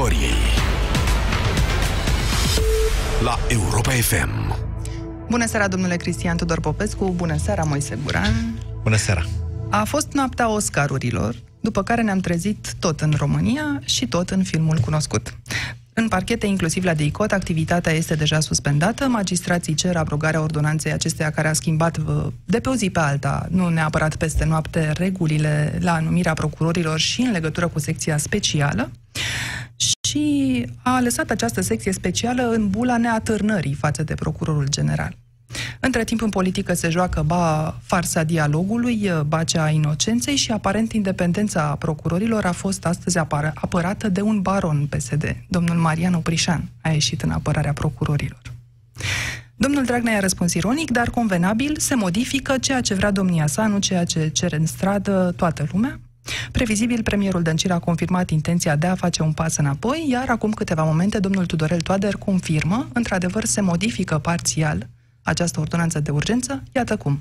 istoriei la Europa FM. Bună seara, domnule Cristian Tudor Popescu, bună seara, Moise Guran. Bună seara! A fost noaptea Oscarurilor, după care ne-am trezit tot în România și tot în filmul cunoscut. În parchete, inclusiv la DICOT, activitatea este deja suspendată. Magistrații cer abrogarea ordonanței acesteia care a schimbat de pe o zi pe alta, nu neapărat peste noapte, regulile la numirea procurorilor și în legătură cu secția specială și a lăsat această secție specială în bula neatârnării față de procurorul general. Între timp, în politică se joacă ba farsa dialogului, ba cea a inocenței și aparent independența procurorilor a fost astăzi apar- apărată de un baron PSD. Domnul Marian Oprișan a ieșit în apărarea procurorilor. Domnul Dragnea a răspuns ironic, dar convenabil, se modifică ceea ce vrea domnia sa, nu ceea ce cere în stradă toată lumea. Previzibil, premierul Dăncilă a confirmat intenția de a face un pas înapoi, iar acum câteva momente domnul Tudorel Toader confirmă, într-adevăr se modifică parțial această ordonanță de urgență, iată cum.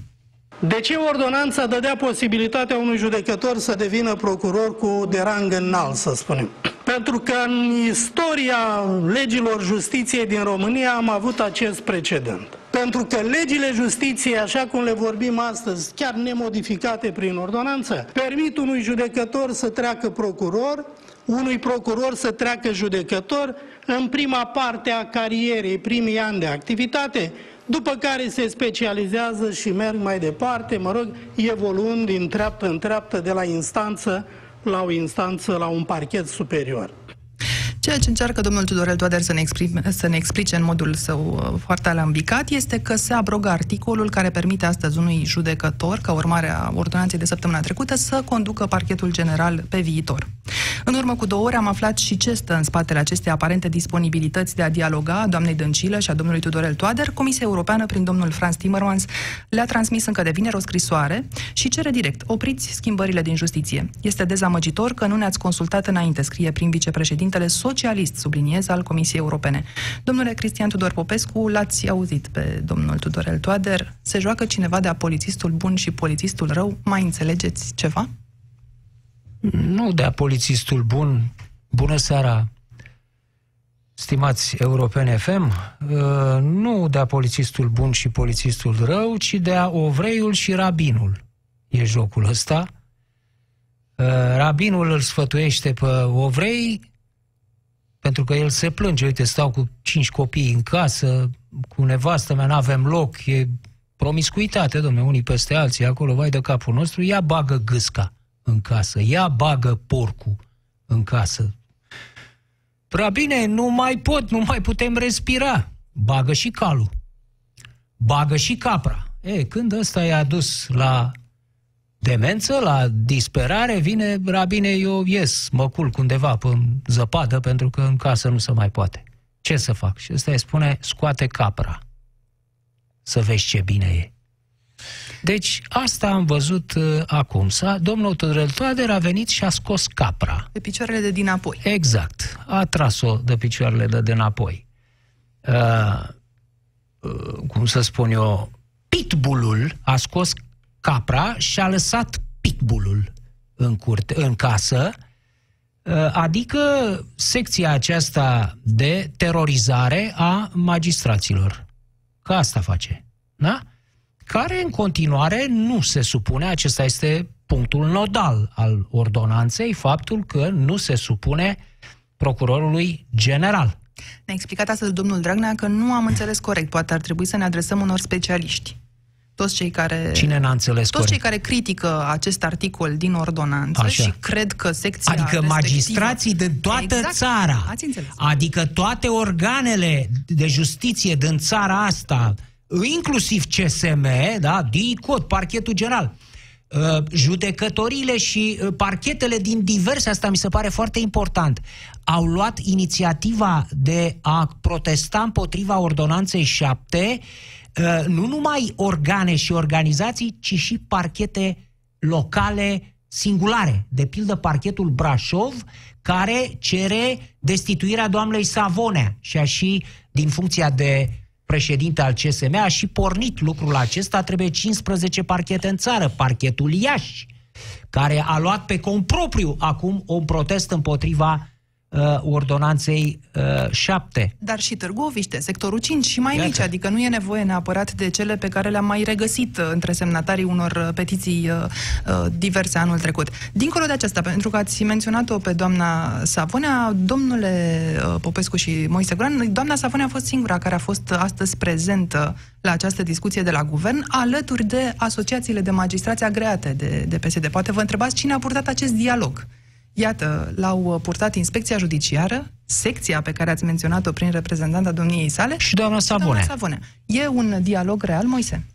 De ce ordonanța dădea posibilitatea unui judecător să devină procuror cu derang înalt, să spunem? Pentru că în istoria legilor justiției din România am avut acest precedent. Pentru că legile justiției, așa cum le vorbim astăzi, chiar nemodificate prin ordonanță, permit unui judecător să treacă procuror, unui procuror să treacă judecător în prima parte a carierei, primii ani de activitate, după care se specializează și merg mai departe, mă rog, evoluând din treaptă în treaptă de la instanță la o instanță, la un parchet superior. Ceea ce încearcă domnul Tudorel Toader să ne, exprime, să ne explice în modul său uh, foarte alambicat este că se abrogă articolul care permite astăzi unui judecător, ca urmare a ordonanței de săptămâna trecută, să conducă parchetul general pe viitor. În urmă cu două ore am aflat și ce stă în spatele acestei aparente disponibilități de a dialoga a doamnei Dăncilă și a domnului Tudorel Toader. Comisia Europeană, prin domnul Franz Timmermans, le-a transmis încă de vineri o scrisoare și cere direct, opriți schimbările din justiție. Este dezamăgitor că nu ne-ați consultat înainte, scrie prin vicepreședintele socialist, subliniez, al Comisiei Europene. Domnule Cristian Tudor Popescu, l-ați auzit pe domnul Tudorel Toader. Se joacă cineva de-a polițistul bun și polițistul rău? Mai înțelegeți ceva? Nu de-a polițistul bun. Bună seara, stimați europene FM, uh, nu de-a polițistul bun și polițistul rău, ci de-a ovreiul și rabinul. E jocul ăsta. Uh, rabinul îl sfătuiește pe ovrei pentru că el se plânge, uite, stau cu cinci copii în casă, cu nevastă mea, n-avem loc, e promiscuitate, domne, unii peste alții, acolo, vai de capul nostru, ia bagă gâsca în casă, ia bagă porcul în casă. Prea bine, nu mai pot, nu mai putem respira. Bagă și calul. Bagă și capra. E, când ăsta i-a dus la demență, la disperare, vine, rabine, eu ies, mă culc undeva pe zăpadă pentru că în casă nu se mai poate. Ce să fac? Și ăsta îi spune, scoate capra. Să vezi ce bine e. Deci asta am văzut uh, acum. S-a, domnul Tudorel Toader a venit și a scos capra. De picioarele de dinapoi. Exact. A tras-o de picioarele de dinapoi. Uh, uh, cum să spun eu, pitbullul a scos capra și a lăsat pitbullul în, curte, în casă, uh, adică secția aceasta de terorizare a magistraților. Că asta face. Da? Care în continuare nu se supune, acesta este punctul nodal al ordonanței, faptul că nu se supune procurorului general. Ne-a explicat astăzi domnul Dragnea că nu am înțeles corect. Poate ar trebui să ne adresăm unor specialiști toți cei care... Cine n-a înțeles Toți corect? cei care critică acest articol din ordonanță Așa. și cred că secția Adică respectivă... magistrații din toată exact. țara. Ați înțeles. Adică toate organele de justiție din țara asta, inclusiv CSM, da, DICOT, parchetul general, uh, judecătorile și uh, parchetele din diverse, asta mi se pare foarte important, au luat inițiativa de a protesta împotriva ordonanței 7, uh, nu numai organe și organizații, ci și parchete locale singulare. De pildă parchetul Brașov, care cere destituirea doamnei Savonea. Și a și, din funcția de președinte al CSM, a și pornit lucrul acesta, trebuie 15 parchete în țară, parchetul Iași, care a luat pe cont propriu acum un protest împotriva uh, ordonanței uh, 7. Dar și Târgoviște, sectorul 5 și mai Iată. mici, adică nu e nevoie neapărat de cele pe care le-am mai regăsit uh, între semnatarii unor uh, petiții uh, uh, diverse anul trecut. Dincolo de aceasta, pentru că ați menționat-o pe doamna Savonea, domnule uh, Popescu și Moise Guran, doamna Savonea a fost singura care a fost astăzi prezentă la această discuție de la guvern, alături de asociațiile de magistrați agreate de, de PSD. Poate vă întrebați cine a purtat acest dialog. Iată, l-au purtat inspecția judiciară, secția pe care ați menționat-o prin reprezentanta domniei sale Și doamna și doamna Savonea. Savonea. E un dialog real, Moise?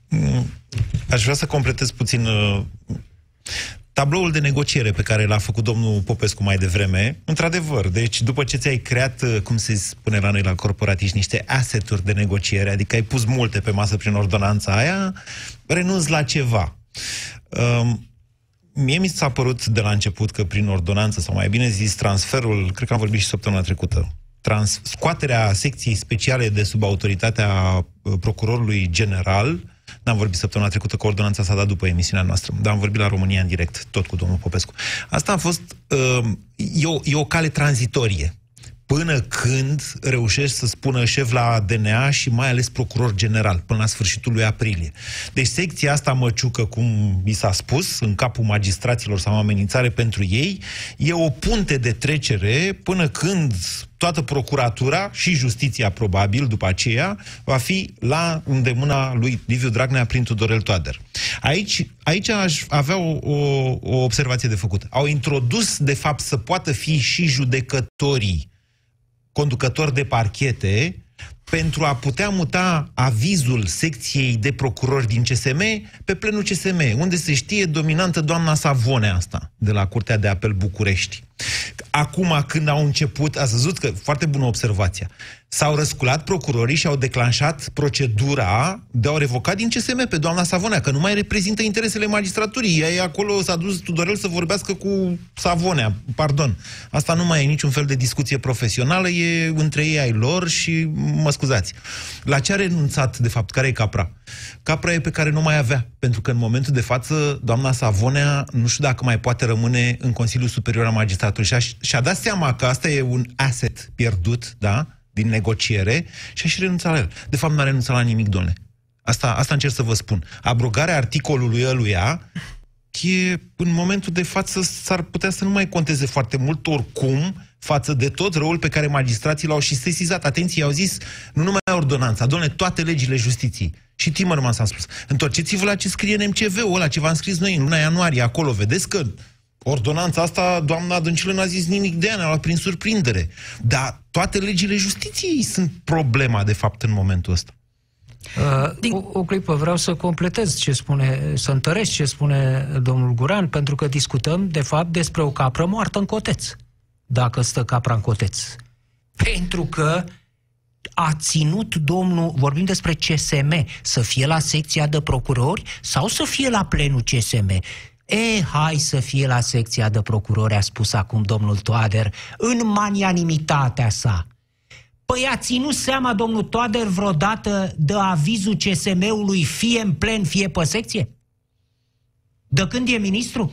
Aș vrea să completez puțin uh, tabloul de negociere pe care l-a făcut domnul Popescu mai devreme. Într-adevăr, deci după ce ți-ai creat, uh, cum se spune la noi la corporatiști, niște asseturi de negociere, adică ai pus multe pe masă prin ordonanța aia, renunți la ceva. Um, Mie mi s-a părut de la început că prin ordonanță, sau mai bine zis, transferul, cred că am vorbit și săptămâna trecută, trans, scoaterea secției speciale de sub autoritatea uh, procurorului general, n-am vorbit săptămâna trecută că ordonanța s-a dat după emisiunea noastră, dar am vorbit la România în direct, tot cu domnul Popescu. Asta a fost, uh, e, o, e o cale tranzitorie până când reușești să spună șef la DNA și mai ales procuror general, până la sfârșitul lui aprilie. Deci secția asta măciucă, cum mi s-a spus, în capul magistraților sau amenințare pentru ei, e o punte de trecere până când toată procuratura și justiția, probabil, după aceea, va fi la îndemâna lui Liviu Dragnea prin Tudorel Toader. Aici, aici aș avea o, o, o observație de făcut. Au introdus, de fapt, să poată fi și judecătorii conducători de parchete pentru a putea muta avizul secției de procurori din CSM pe plenul CSM, unde se știe dominantă doamna Savone asta, de la Curtea de Apel București. Acum, când au început, ați văzut că, foarte bună observația, s-au răsculat procurorii și au declanșat procedura de a o revoca din CSM pe doamna Savonea, că nu mai reprezintă interesele magistraturii. Ea e acolo, s-a dus Tudorel să vorbească cu Savonea, pardon. Asta nu mai e niciun fel de discuție profesională, e între ei ai lor și, mă scuzați. La ce a renunțat, de fapt, care e capra? Capra e pe care nu mai avea, pentru că în momentul de față, doamna Savonea, nu știu dacă mai poate rămâne în Consiliul Superior al Magistraturii și-a, și-a dat seama că asta e un asset pierdut, da? Din negociere și aș și renunțat la el. De fapt, nu a renunțat la nimic, domnule. Asta, asta încerc să vă spun. Abrogarea articolului ăluia e, în momentul de față, s-ar putea să nu mai conteze foarte mult oricum față de tot răul pe care magistrații l-au și sesizat. Atenție, au zis, nu numai ordonanța, domnule, toate legile justiției. Și Timmermans a spus, întorceți-vă la ce scrie în MCV-ul ăla, ce v-am scris noi în luna ianuarie, acolo, vedeți că ordonanța asta, doamna Dăncilă n-a zis nimic de ea, ne-a luat prin surprindere. Dar toate legile justiției sunt problema, de fapt, în momentul ăsta. Uh, o, o clipă, vreau să completez ce spune, să întăresc ce spune domnul Guran, pentru că discutăm, de fapt, despre o capră moartă în coteț. Dacă stă capra în coteț. Pentru că a ținut domnul, vorbim despre CSM, să fie la secția de procurori sau să fie la plenul CSM. E, hai să fie la secția de procurori, a spus acum domnul Toader, în manianimitatea sa. Păi a ținut seama domnul Toader vreodată de avizul CSM-ului fie în plen, fie pe secție? De când e ministru?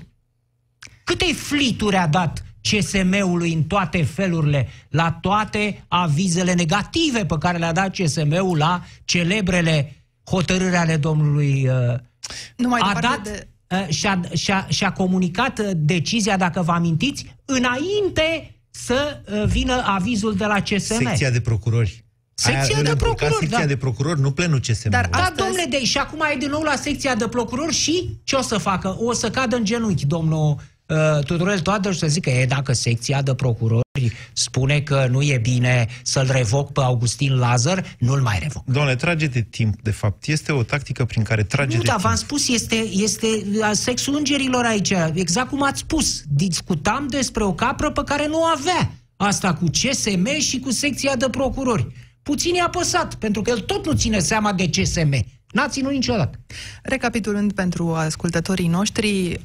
Câte flituri a dat CSM-ului în toate felurile, la toate avizele negative pe care le-a dat CSM-ul la celebrele hotărâri ale domnului uh, Nu mai a departe dat de... uh, și-a, și-a, și-a comunicat uh, decizia, dacă vă amintiți, înainte să uh, vină avizul de la CSM. Secția de procurori. Secția Aia de le-a blocat procurori, Secția da. de procurori, nu plenul CSM. Dar Da, Astăzi- domnule, de, și acum e din nou la secția de procurori și ce o să facă? O să cadă în genunchi domnul uh, Tudorel Toader și să zică, e, dacă secția de procurori spune că nu e bine să-l revoc pe Augustin Lazar, nu-l mai revoc. Domnule, trage de timp, de fapt. Este o tactică prin care trage Nu, de dar timp. v-am spus, este, este uh, sexul îngerilor aici, exact cum ați spus. Discutam despre o capră pe care nu o avea. Asta cu CSM și cu secția de procurori. Puțin i-a păsat, pentru că el tot nu ține seama de CSM. N-a ținut niciodată. Recapitulând pentru ascultătorii noștri,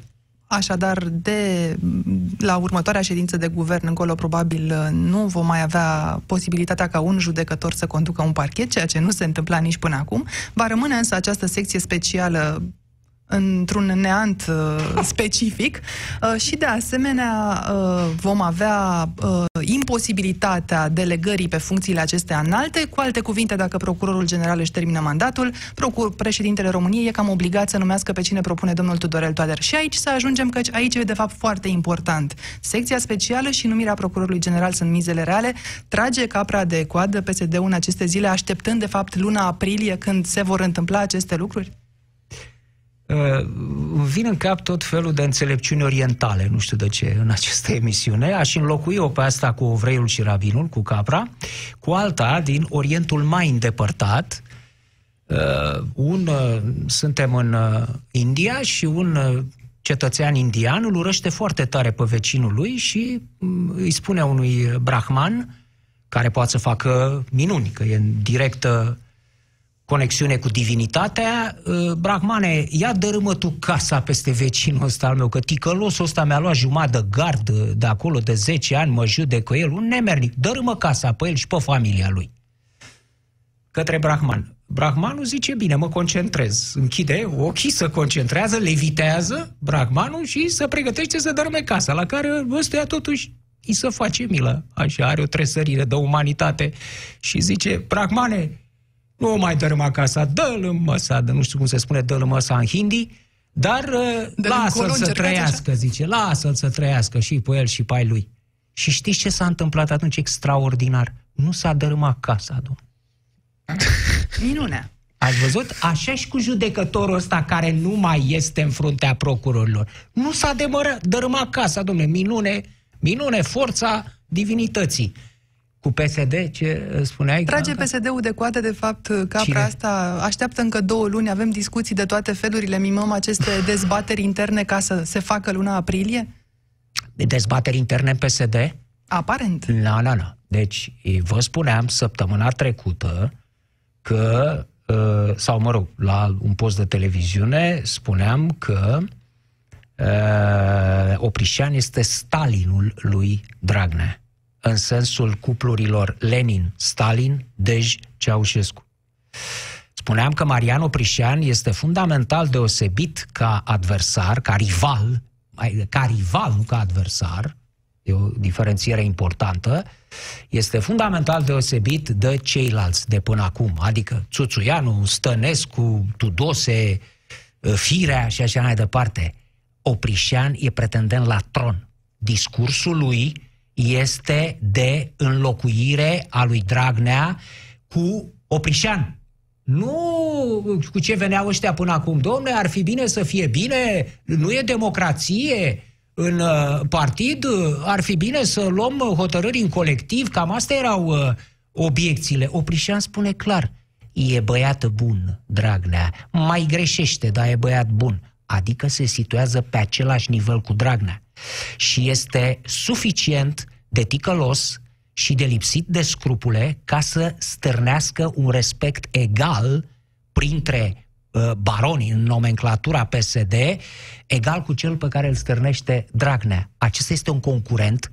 așadar, de la următoarea ședință de guvern încolo, probabil nu vom mai avea posibilitatea ca un judecător să conducă un parchet, ceea ce nu se întâmpla nici până acum. Va rămâne însă această secție specială într-un neant uh, specific uh, și de asemenea uh, vom avea uh, imposibilitatea delegării pe funcțiile acestea înalte. Cu alte cuvinte, dacă procurorul general își termină mandatul, procur, președintele României e cam obligat să numească pe cine propune domnul Tudorel Toader. Și aici să ajungem că aici e de fapt foarte important. Secția specială și numirea procurorului general sunt mizele reale. Trage capra de coadă PSD-ul în aceste zile, așteptând de fapt luna aprilie când se vor întâmpla aceste lucruri? Uh, vin în cap tot felul de înțelepciuni orientale, nu știu de ce, în această emisiune. Aș înlocui-o pe asta cu Ovreiul și Rabinul, cu Capra, cu alta din Orientul mai îndepărtat. Uh, un, uh, suntem în uh, India și un uh, cetățean indian îl urăște foarte tare pe vecinul lui și um, îi spune unui brahman, care poate să facă minuni, că e în directă conexiune cu divinitatea, uh, Brahmane, ia dărâmă tu casa peste vecinul ăsta al meu, că ticălosul ăsta mi-a luat jumătate de gard de acolo de 10 ani, mă judecă el, un nemernic, dărâmă casa pe el și pe familia lui. Către Brahman. Brahmanul zice, bine, mă concentrez. Închide ochii, se concentrează, levitează Brahmanul și se pregătește să dărâme casa, la care ăstuia totuși îi se face milă. Așa, are o tresărire de umanitate și zice, Brahmane, nu o mai dărâma casa, dă-l în măsa, de nu știu cum se spune, dă-l în măsa în hindi, dar uh, lasă-l să trăiască, așa. zice, lasă-l să trăiască și pe el și pe ai lui. Și știți ce s-a întâmplat atunci extraordinar? Nu s-a dărâmat casa, domnule. Minunea. Ați văzut? Așa și cu judecătorul ăsta care nu mai este în fruntea procurorilor. Nu s-a demără, dărâmat casa, domnule. Minune, minune, forța divinității. Cu PSD, ce spuneai? Trage PSD-ul de coate, de fapt, capra Cine? asta. Așteaptă încă două luni, avem discuții de toate felurile, mimăm aceste dezbateri interne ca să se facă luna aprilie? De dezbateri interne în PSD? Aparent. Nu, nu, nu. Deci, vă spuneam săptămâna trecută că, uh, sau mă rog, la un post de televiziune spuneam că uh, Oprișan este Stalinul lui Dragnea, în sensul cuplurilor Lenin-Stalin, Dej-Ceaușescu. Spuneam că Marian Oprișan este fundamental deosebit ca adversar, ca rival, mai- ca rival, nu ca adversar, e o diferențiere importantă, este fundamental deosebit de ceilalți de până acum, adică Țuțuianu, Stănescu, Tudose, Firea și așa mai departe. Oprișan e pretendent la tron. Discursul lui este de înlocuire a lui Dragnea cu Oprișan. Nu cu ce veneau ăștia până acum. Domne, ar fi bine să fie bine, nu e democrație în uh, partid, uh, ar fi bine să luăm uh, hotărâri în colectiv, cam astea erau uh, obiecțiile. Oprișan spune clar, e băiat bun, Dragnea, mai greșește, dar e băiat bun. Adică se situează pe același nivel cu Dragnea. Și este suficient de ticălos și de lipsit de scrupule ca să stârnească un respect egal printre uh, baronii în nomenclatura PSD, egal cu cel pe care îl stârnește Dragnea. Acesta este un concurent,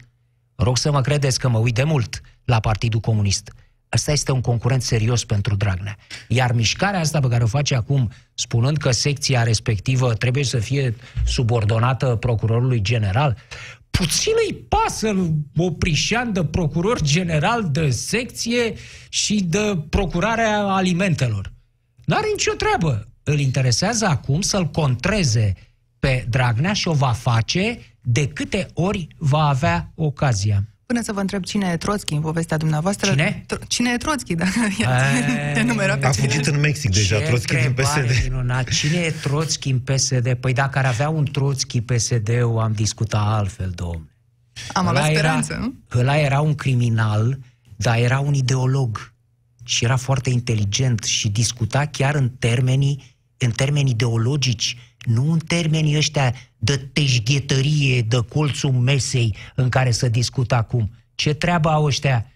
rog să mă credeți că mă uit de mult la Partidul Comunist. Asta este un concurent serios pentru Dragnea. Iar mișcarea asta pe care o face acum, spunând că secția respectivă trebuie să fie subordonată procurorului general, puțin îi pasă Oprișan de procuror general de secție și de procurarea alimentelor. N-are nicio treabă. Îl interesează acum să-l contreze pe Dragnea și o va face de câte ori va avea ocazia. Până să vă întreb cine e Troțchi în povestea dumneavoastră. Cine? Tro- cine e Troțchi? Da, Eee. enumera pe A cine. fugit în Mexic deja, Ce Trotsky din întrebare PSD. minunat. Cine e Troțchi în PSD? Păi dacă ar avea un Troțchi PSD-ul, am discutat altfel, domnule. Am avea Ăla speranță, era, nu? Ăla era un criminal, dar era un ideolog. Și era foarte inteligent și discuta chiar în termenii, în termeni ideologici, nu în termenii ăștia de teșghetărie, de colțul mesei în care să discută acum. Ce treabă au ăștia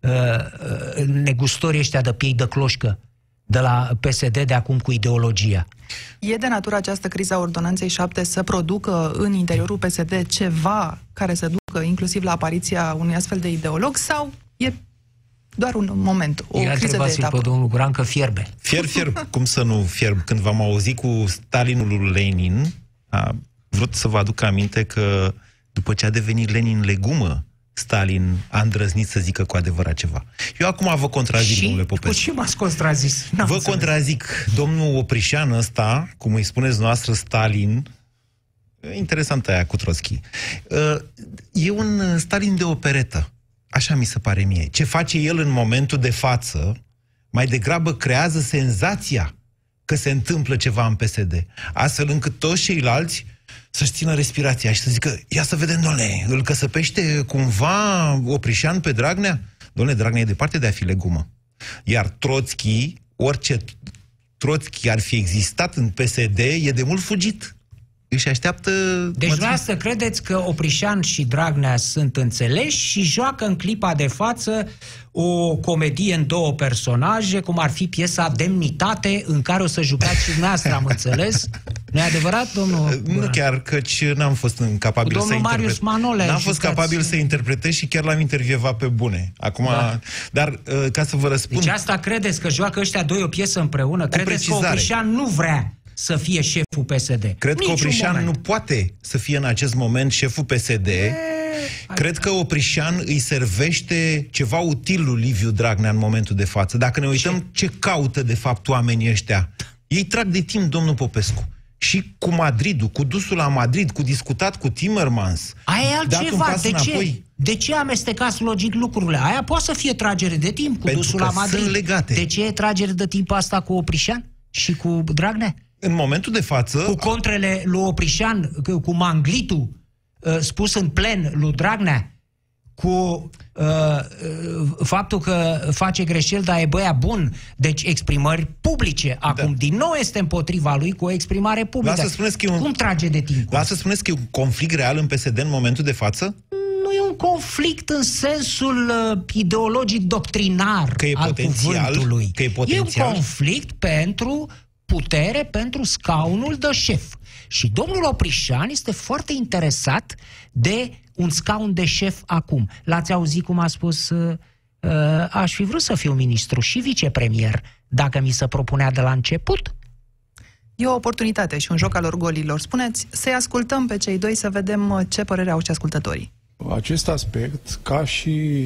uh, uh, negustorii ăștia de piei de cloșcă de la PSD de acum cu ideologia? E de natură această criză a ordonanței 7 să producă în interiorul PSD ceva care să ducă inclusiv la apariția unui astfel de ideolog sau e doar un moment, o Eu criză de întrebați-l etapă. pe domnul Guran că fierbe. Fierb, fierb, cum să nu fierb? Când v-am auzit cu Stalinul lui Lenin, a vrut să vă aduc aminte că după ce a devenit Lenin legumă, Stalin a îndrăznit să zică cu adevărat ceva. Eu acum vă contrazic, și domnule cu Popescu. ce m-ați contrazis? N-am Vă înțeles. contrazic, domnul Oprișan ăsta, cum îi spuneți noastră Stalin, interesantă aia cu Trotsky, Uh, e un uh, Stalin de operetă. Așa mi se pare mie. Ce face el în momentul de față, mai degrabă creează senzația că se întâmplă ceva în PSD, astfel încât toți ceilalți să-și țină respirația și să zică, ia să vedem, doamne, îl căsăpește cumva Oprișan pe Dragnea? Doamne, Dragnea e departe de a fi legumă. Iar Trotsky, orice Trotsky ar fi existat în PSD, e de mult fugit. Își așteaptă... Deci dumneavoastră credeți că Oprișan și Dragnea sunt înțeleși și joacă în clipa de față o comedie în două personaje, cum ar fi piesa Demnitate, în care o să jucați și dumneavoastră, am înțeles? nu e adevărat, domnul? Nu chiar, căci n-am fost incapabil Cu să domnul Marius interpret. Manole N-am fost jucați. capabil să interpretez și chiar l-am intervievat pe bune. Acum, Da. dar uh, ca să vă răspund... Deci asta credeți că joacă ăștia doi o piesă împreună? Credeți că precizare. Oprișan nu vrea să fie șeful PSD? Cred că Niciun Oprișan moment. nu poate să fie în acest moment șeful PSD. Cred că Oprișan îi servește ceva util lui Liviu Dragnea în momentul de față. Dacă ne uităm ce, ce caută de fapt oamenii ăștia, ei trag de timp domnul Popescu. Și cu Madridul, cu dusul la Madrid, cu discutat cu Timmermans. Aia e dat un altceva. pas De ce? înapoi. De ce amestecați logic lucrurile? Aia poate să fie tragere de timp cu Pentru dusul că la Madrid. sunt legate. De ce e tragere de timp asta cu Oprișan și cu Dragnea? În momentul de față, Cu contrele lui Oprișan, cu- cu manglitul uh, spus în plen lui Dragnea, cu uh, uh, faptul că face greșeli, dar e băia bun, deci exprimări publice. Acum, da. din nou este împotriva lui cu o exprimare publică. Dar să spuneți că e un- Cum trage de timp? Dar să spuneți că e un conflict real în PSD în momentul de față? nu e un conflict în sensul uh, ideologic doctrinar Că e al potențial, cuvântului. că e potențial. E un conflict pentru putere, pentru scaunul de șef. Și domnul Oprișan este foarte interesat de un scaun de șef acum. L-ați auzit cum a spus... Uh, uh, aș fi vrut să fiu ministru și vicepremier dacă mi se propunea de la început. E o oportunitate și un joc al orgolilor. Spuneți, să-i ascultăm pe cei doi să vedem uh, ce părere au și ascultătorii. Acest aspect, ca și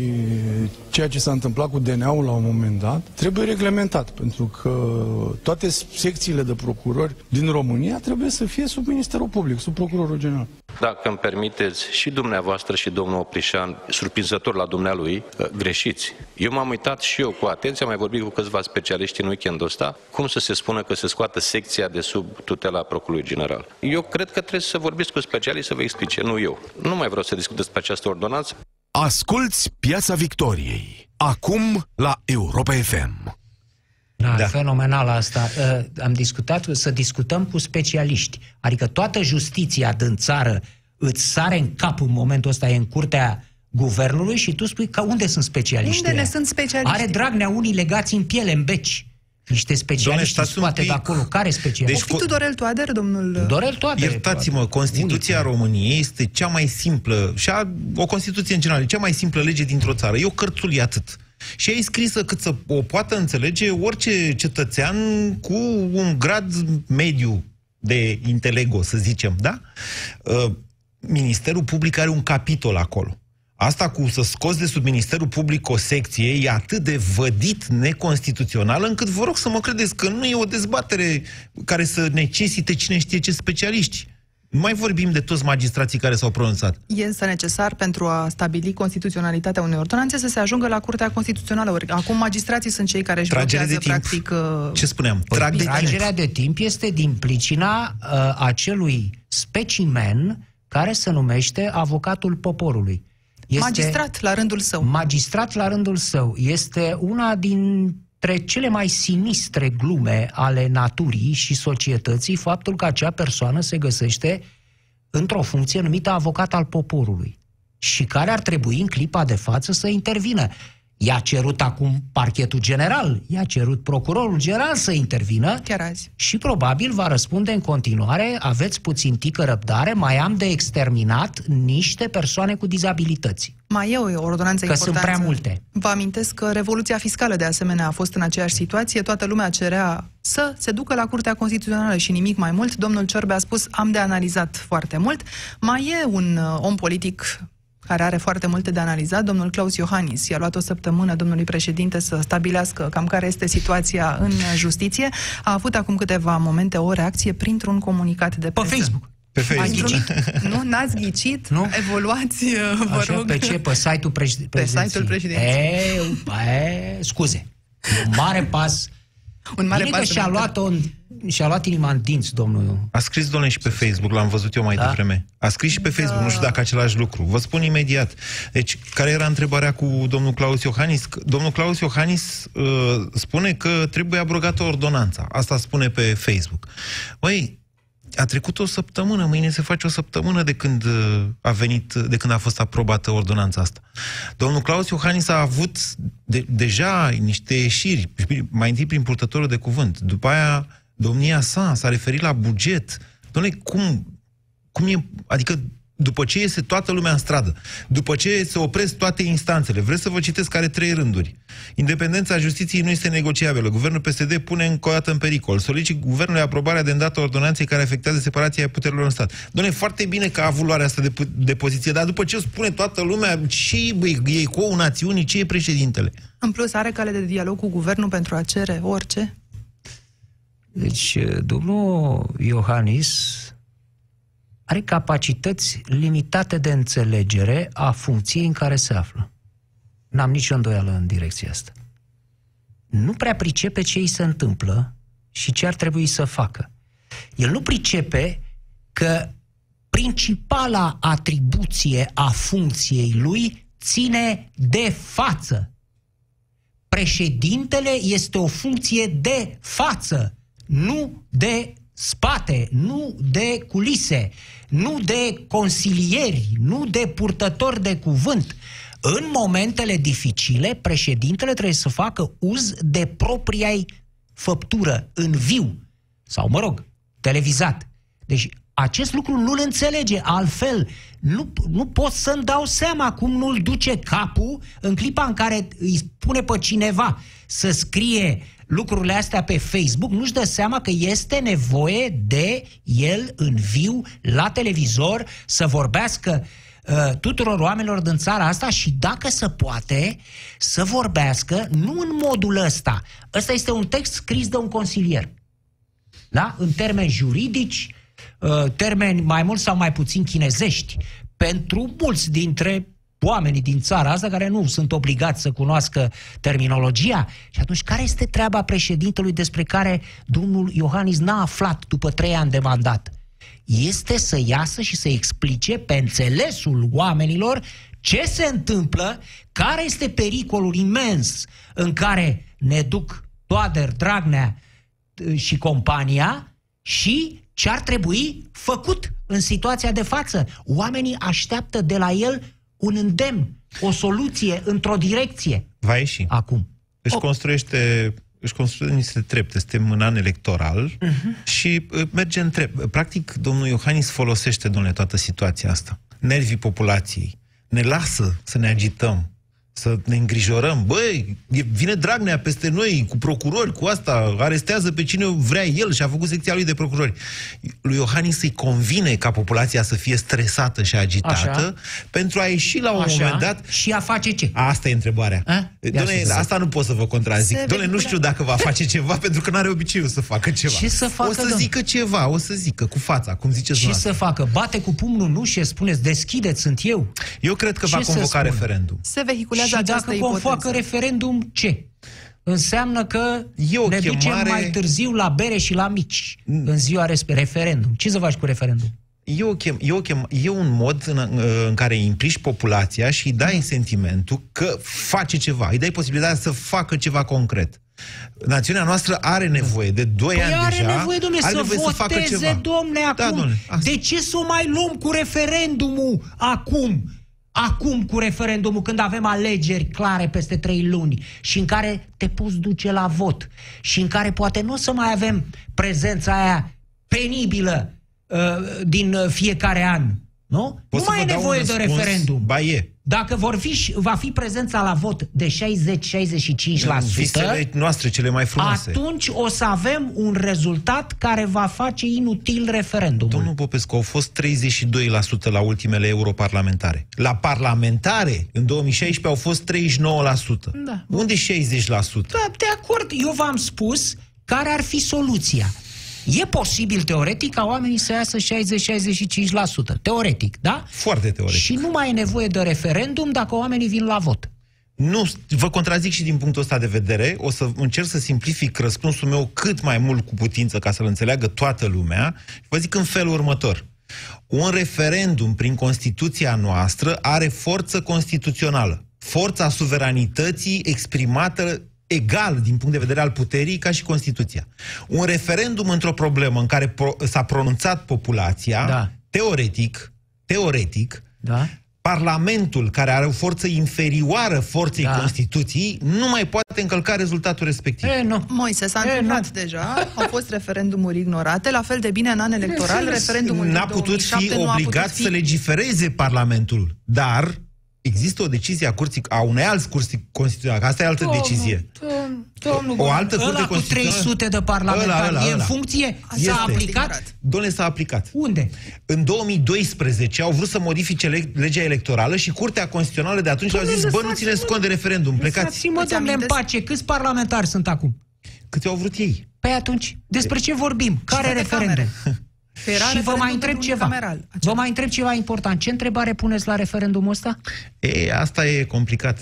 ceea ce s-a întâmplat cu DNA-ul la un moment dat, trebuie reglementat, pentru că toate secțiile de procurori din România trebuie să fie sub Ministerul Public, sub Procurorul General. Dacă îmi permiteți, și dumneavoastră și domnul Oprișan, surprinzător la dumnealui, uh, greșiți. Eu m-am uitat și eu cu atenție, am mai vorbit cu câțiva specialiști în weekendul ăsta, cum să se spună că se scoată secția de sub tutela Procurorului General. Eu cred că trebuie să vorbiți cu specialiști să vă explice, nu eu. Nu mai vreau să discut despre această ordonanță. Asculți Piața Victoriei. Acum la Europa FM. Da, Da. da. fenomenal asta. Uh, am discutat, să discutăm cu specialiști. Adică toată justiția din țară îți sare în cap în momentul ăsta, e în curtea guvernului și tu spui că unde sunt specialiștii Unde ne ăia? sunt specialiștii? Are Dragnea unii legați în piele, în beci. Niște specialiști în stați un spate de pic. acolo. Care specialiști? Deci O fi Tudorel Toader, domnul... Dorel toate. Iertați-mă, Constituția României este cea mai simplă, și a, o Constituție în general, e cea mai simplă lege dintr-o țară. E o cărțulie atât. Și e scrisă cât să o poată înțelege orice cetățean cu un grad mediu de intelego, să zicem, da? Uh, Ministerul Public are un capitol acolo. Asta cu să scoți de sub Ministerul Public o secție e atât de vădit neconstituțional încât vă rog să mă credeți că nu e o dezbatere care să necesite cine știe ce specialiști. Nu mai vorbim de toți magistrații care s-au pronunțat. E însă necesar pentru a stabili constituționalitatea unei ordonanțe să se ajungă la Curtea Constituțională. Ori Acum magistrații sunt cei care își Tragere blochează, de timp. practic... uh, Ce spuneam? Trag de timp. Tragerea de timp este din pricina uh, acelui specimen care se numește avocatul poporului. Este Magistrat la rândul său. Magistrat la rândul său. Este una dintre cele mai sinistre glume ale naturii și societății faptul că acea persoană se găsește într-o funcție numită avocat al poporului și care ar trebui în clipa de față să intervină. I-a cerut acum parchetul general, i-a cerut procurorul general să intervină Chiar azi. și probabil va răspunde în continuare, aveți puțin tică răbdare, mai am de exterminat niște persoane cu dizabilități. Mai e o ordonanță Că sunt importantă. prea multe. Vă amintesc că Revoluția Fiscală de asemenea a fost în aceeași situație. Toată lumea cerea să se ducă la Curtea Constituțională și nimic mai mult. Domnul Ciorbe a spus, am de analizat foarte mult. Mai e un uh, om politic care are foarte multe de analizat, domnul Claus Iohannis. I-a luat o săptămână domnului președinte să stabilească cam care este situația în justiție. A avut acum câteva momente o reacție printr-un comunicat de Pe presă. Facebook. Pe Ați Facebook. ghicit? Nu? N-ați ghicit? Nu? Evoluați, uh, vă Așa, rog. pe ce? Pe site-ul președ- președinției. site-ul președinției. E, e, scuze. Un mare pas. Un mare Bine pas că și-a înainte. luat, în, și-a luat inima în dinți, domnul. A scris, domnule, și pe Facebook, l-am văzut eu mai Da? devreme. A scris și pe Facebook, nu știu dacă același lucru. Vă spun imediat. Deci, care era întrebarea cu domnul Claus Iohannis? Domnul Claus Iohannis uh, spune că trebuie abrogată ordonanța. Asta spune pe Facebook. Băi, a trecut o săptămână, mâine se face o săptămână de când uh, a venit, de când a fost aprobată ordonanța asta. Domnul Claus Iohannis a avut de, deja niște ieșiri, mai întâi prin purtătorul de cuvânt, după aia domnia sa s-a referit la buget. Domnule, cum, cum e, adică după ce iese toată lumea în stradă, după ce se opresc toate instanțele, vreți să vă citesc care trei rânduri. Independența justiției nu este negociabilă. Guvernul PSD pune încă o dată în pericol. Solicit guvernului aprobarea de îndată ordonanței care afectează separația puterilor în stat. Doamne, foarte bine că a avut luarea asta de, pu- de poziție, dar după ce spune toată lumea, ce băi, e cu națiunii, ce e președintele? În plus, are cale de dialog cu guvernul pentru a cere orice? Deci, domnul Iohannis are capacități limitate de înțelegere a funcției în care se află. N-am nicio îndoială în direcția asta. Nu prea pricepe ce îi se întâmplă și ce ar trebui să facă. El nu pricepe că principala atribuție a funcției lui ține de față. Președintele este o funcție de față, nu de spate, nu de culise, nu de consilieri, nu de purtători de cuvânt. În momentele dificile, președintele trebuie să facă uz de propria făptură în viu, sau mă rog, televizat. Deci acest lucru nu-l înțelege, altfel nu, nu pot să-mi dau seama cum nu-l duce capul în clipa în care îi spune pe cineva să scrie lucrurile astea pe Facebook, nu-și dă seama că este nevoie de el în viu, la televizor, să vorbească uh, tuturor oamenilor din țara asta și dacă se poate să vorbească nu în modul ăsta. Ăsta este un text scris de un consilier. Da? În termeni juridici, uh, termeni mai mult sau mai puțin chinezești, pentru mulți dintre oamenii din țara asta care nu sunt obligați să cunoască terminologia. Și atunci, care este treaba președintelui despre care domnul Iohannis n-a aflat după trei ani de mandat? Este să iasă și să explice pe înțelesul oamenilor ce se întâmplă, care este pericolul imens în care ne duc Toader, Dragnea uh, și compania și ce ar trebui făcut în situația de față. Oamenii așteaptă de la el un îndemn, o soluție într-o direcție. Va ieși. Acum. Își construiește își construiește niște trepte. Suntem în an electoral uh-huh. și uh, merge în trepte. Practic, domnul Iohannis folosește, domnule, toată situația asta. Nervii populației. Ne lasă să ne agităm, să ne îngrijorăm. Băi, e- vine Dragnea peste noi cu procurori, cu asta, arestează pe cine vrea el și a făcut secția lui de procurori. Lui Iohannis îi convine ca populația să fie stresată și agitată Așa. pentru a ieși la un Așa. moment dat Și a face ce? Asta e întrebarea. A? Ia Doamne, să- asta nu pot să vă contrazic. Se Doamne, nu vehicula- știu dacă va face ceva, pentru că nu are obiceiul să facă ceva. Ce să facă, O să domnule? zică ceva, o să zică cu fața, cum ziceți Ce dumneavoastră. să facă? Bate cu pumnul nu și spuneți, deschideți, sunt eu. Eu cred că va Ce să convoca spun? referendum. Se vehiculează și această dacă ipoteză. convoacă referendum, ce? Înseamnă că E o ne ducem chemare- mai târziu la bere și la mici în ziua respe- referendum. Ce să faci cu referendum? E, o chem, e, o chem, e un mod în, în care îi implici populația și îi dai sentimentul că face ceva, îi dai posibilitatea să facă ceva concret. Națiunea noastră are nevoie de 2 Păi ani are deja, nevoie, domnule, are să nevoie să facă voteze, ceva. domne, acum. Da, domnule, asta. de ce să o mai luăm cu referendumul acum? Acum cu referendumul, când avem alegeri clare peste trei luni și în care te poți duce la vot și în care poate nu o să mai avem prezența aia penibilă uh, din uh, fiecare an. Nu? Pot nu să mai vă e dau un nevoie de răspuns? referendum. Ba e. Dacă vor fi, și- va fi prezența la vot de 60-65%, Visele noastre cele mai frumoase. atunci o să avem un rezultat care va face inutil referendumul. Domnul Popescu, au fost 32% la ultimele europarlamentare. La parlamentare, în 2016, au fost 39%. Da. Unde 60%? Da, de acord, eu v-am spus care ar fi soluția. E posibil, teoretic, ca oamenii să iasă 60-65%. Teoretic, da? Foarte teoretic. Și nu mai e nevoie de referendum dacă oamenii vin la vot. Nu, vă contrazic și din punctul ăsta de vedere. O să încerc să simplific răspunsul meu cât mai mult cu putință ca să-l înțeleagă toată lumea. Vă zic în felul următor. Un referendum prin Constituția noastră are forță constituțională. Forța suveranității exprimată egal din punct de vedere al puterii ca și Constituția. Un referendum într-o problemă în care pro- s-a pronunțat populația, Da. teoretic, teoretic, Da? Parlamentul, care are o forță inferioară forței Da. Constituției, nu mai poate încălca rezultatul respectiv. E, nu. Moise, s-a E, întâmplat nu. deja, au fost referendumuri ignorate, la fel de bine în an electoral, Bineînțeles. referendumul N-a din putut 2007 fi nu a obligat putut fi... să legifereze Parlamentul, dar există o decizie a curții, a unei alți curți constituționale, că asta e altă decizie. Domnul, domnul, O altă curte ăla cu constituțională- 300 de parlamentari Ăla, ăla, e în ăla. funcție? Este. S-a aplicat? Ignorat. Doamne, s-a aplicat. Unde? În 2012 au vrut să modifice le- legea electorală și Curtea Constituțională de atunci le-a zis, bă, nu țineți cont de referendum, plecați. Lăsați-mă, Îți domnule, în amintesc? pace. Câți parlamentari sunt acum? Câte au vrut ei. Păi atunci, despre ce vorbim? Care de referendum? Camere. Că era Și vă referendum mai întreb pentru ceva. unicameral, Vă acela. mai întreb ceva important. Ce întrebare puneți la referendumul ăsta? E, asta e complicat.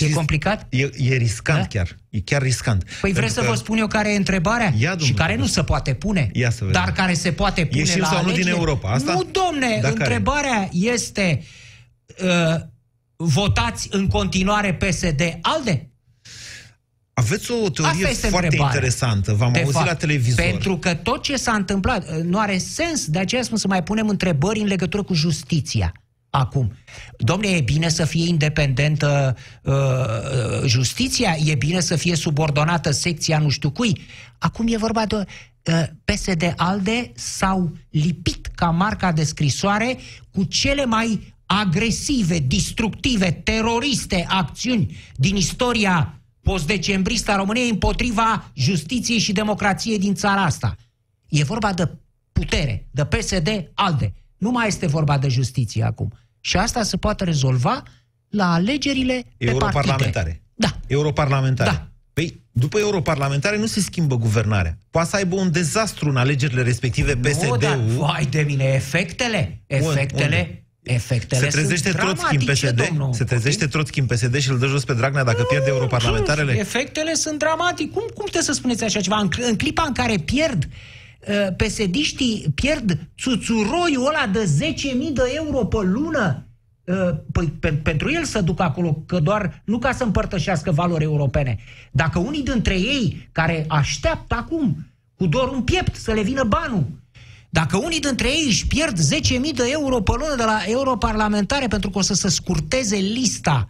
E complicat? E, e riscant Da? chiar. E chiar riscant. Păi Pentru vreți să că vă spun eu care e întrebarea? Ia, domnule și care nu profesor. se poate pune. Ia să vedem. dar care se poate pune Ieșim la sau nu din alegeri? Europa? Asta? Nu, domne, Dar care? întrebarea este uh, votați în continuare PSD-ALDE? Aveți o teorie Asta este foarte întrebarea. interesantă. V-am De auzit fapt, la televizor. Pentru că tot ce s-a întâmplat uh, nu are sens, de aceea spun să mai punem întrebări în legătură cu justiția. Acum, domnule, e bine să fie independentă uh, uh, justiția, e bine să fie subordonată secția nu știu cui. Acum e vorba de uh, PSD-ALDE s-au lipit ca marca de scrisoare cu cele mai agresive, destructive, teroriste acțiuni din istoria post-decembristă a României împotriva justiției și democrației din țara asta. E vorba de putere, de PSD-ALDE. Nu mai este vorba de justiție acum. Și asta se poate rezolva la alegerile pe Europarlamentare. partide. Da. Europarlamentare. Da. Păi, după europarlamentare nu se schimbă guvernarea. Poate să aibă un dezastru în alegerile respective Nu, dar, PSD-ul. vai de mine, efectele, efectele, unde? Efectele Se trezește sunt Troțchi în dramatice, PSD? domnul. Se trezește Troțchi în PSD și îl dă jos pe Dragnea dacă pierde europarlamentarele? Efectele sunt dramatice. Cum, cum puteți să spuneți așa ceva? În, în clipa în care pierd uh, pesediștii, pierd țuțuroiul ăla de 10.000 de euro pe lună, uh, păi, pe, pentru el să ducă acolo, că doar nu ca să împărtășească valori europene. Dacă unii dintre ei care așteaptă acum cu doar un piept să le vină banul, dacă unii dintre ei își pierd 10.000 de euro pe lună de la europarlamentare pentru că o să se scurteze lista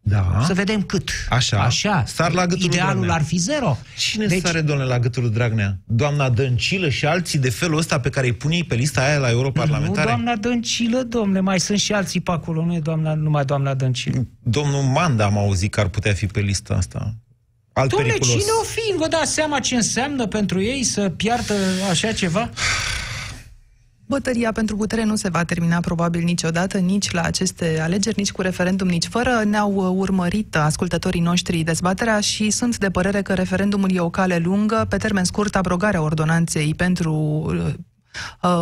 Da. să vedem cât. Așa. Așa. Sar la gâtul lui Idealul Dragnea. ar fi zero. Cine Deci, sare, domnule, la gâtul lui Dragnea? Doamna Dăncilă și alții de felul ăsta pe care îi pune ei pe lista aia la nu europarlamentare? doamna Dăncilă, domnule, mai sunt și alții pe acolo, nu e doamna, numai doamna Dăncilă. Domnul Manda am auzit că ar putea fi pe lista asta. Alt Domnule, periculos. cine o fi? Vă dați seama ce înseamnă pentru ei să piardă așa ceva? Bătăria pentru putere nu se va termina probabil niciodată, nici la aceste alegeri, nici cu referendum, nici fără. Ne-au uh, urmărit ascultătorii noștri dezbaterea și sunt de părere că referendumul e o cale lungă, pe termen scurt, abrogarea ordonanței pentru uh, uh,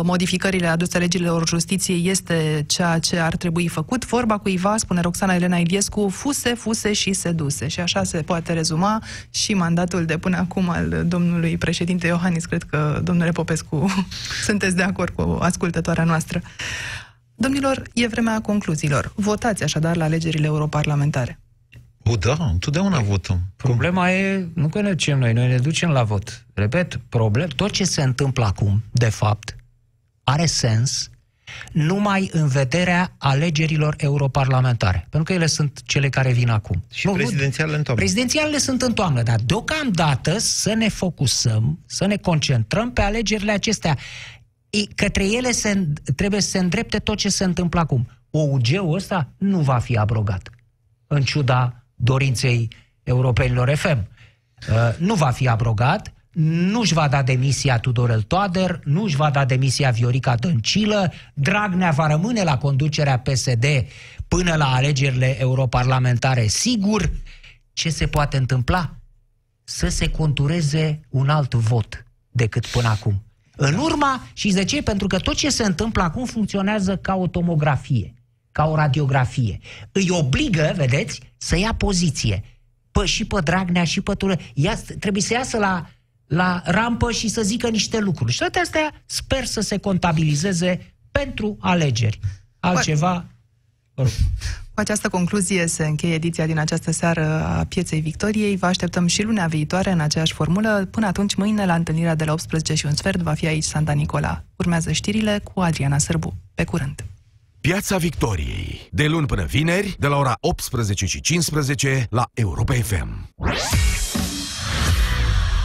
modificările aduse legilor justiției este ceea ce ar trebui făcut. Vorba cuiva, spune Roxana Elena Iliescu, fuse, fuse și seduse. Și așa se poate rezuma și mandatul de până acum al domnului președinte Iohannis. Cred că, domnule Popescu, sunteți de acord cu ascultătoarea noastră. Domnilor, e vremea concluziilor. Votați așadar la alegerile europarlamentare. O, da, întotdeauna votăm. Problema e, nu că ne ducem noi, noi ne ducem la vot. Repet, problem, tot ce se întâmplă acum, de fapt, are sens numai în vederea alegerilor europarlamentare. Pentru că ele sunt cele care vin acum. Și prezidențialele în toamnă. Prezidențialele sunt în toamnă, dar deocamdată să ne focusăm, să ne concentrăm pe alegerile acestea. Către ele se, trebuie să se îndrepte tot ce se întâmplă acum. OUG-ul ăsta nu va fi abrogat, în ciuda dorinței europenilor FM. Uh, nu va fi abrogat, nu-și va da demisia Tudorel Toader, nu-și va da demisia Viorica Dăncilă, Dragnea va rămâne la conducerea PSD până la alegerile europarlamentare. Sigur, ce se poate întâmpla? Să se contureze un alt vot decât până acum. În urma, și de ce? Pentru că tot ce se întâmplă acum funcționează ca o tomografie, ca o radiografie. Îi obligă, vedeți, să ia poziție. Pă, și pe Dragnea și pe Tură. Ia, trebuie să iasă la, la rampă și să zică niște lucruri. Și toate astea sper să se contabilizeze pentru alegeri. Altceva... Cu această concluzie se încheie ediția din această seară a Pieței Victoriei. Vă așteptăm și lunea viitoare în aceeași formulă. Până atunci, mâine, la întâlnirea de la 18 și un sfert, va fi aici Santa Nicola. Urmează știrile cu Adriana Sârbu. Pe curând! Piața Victoriei. De luni până vineri, de la ora 18 și 15 la Europa FM.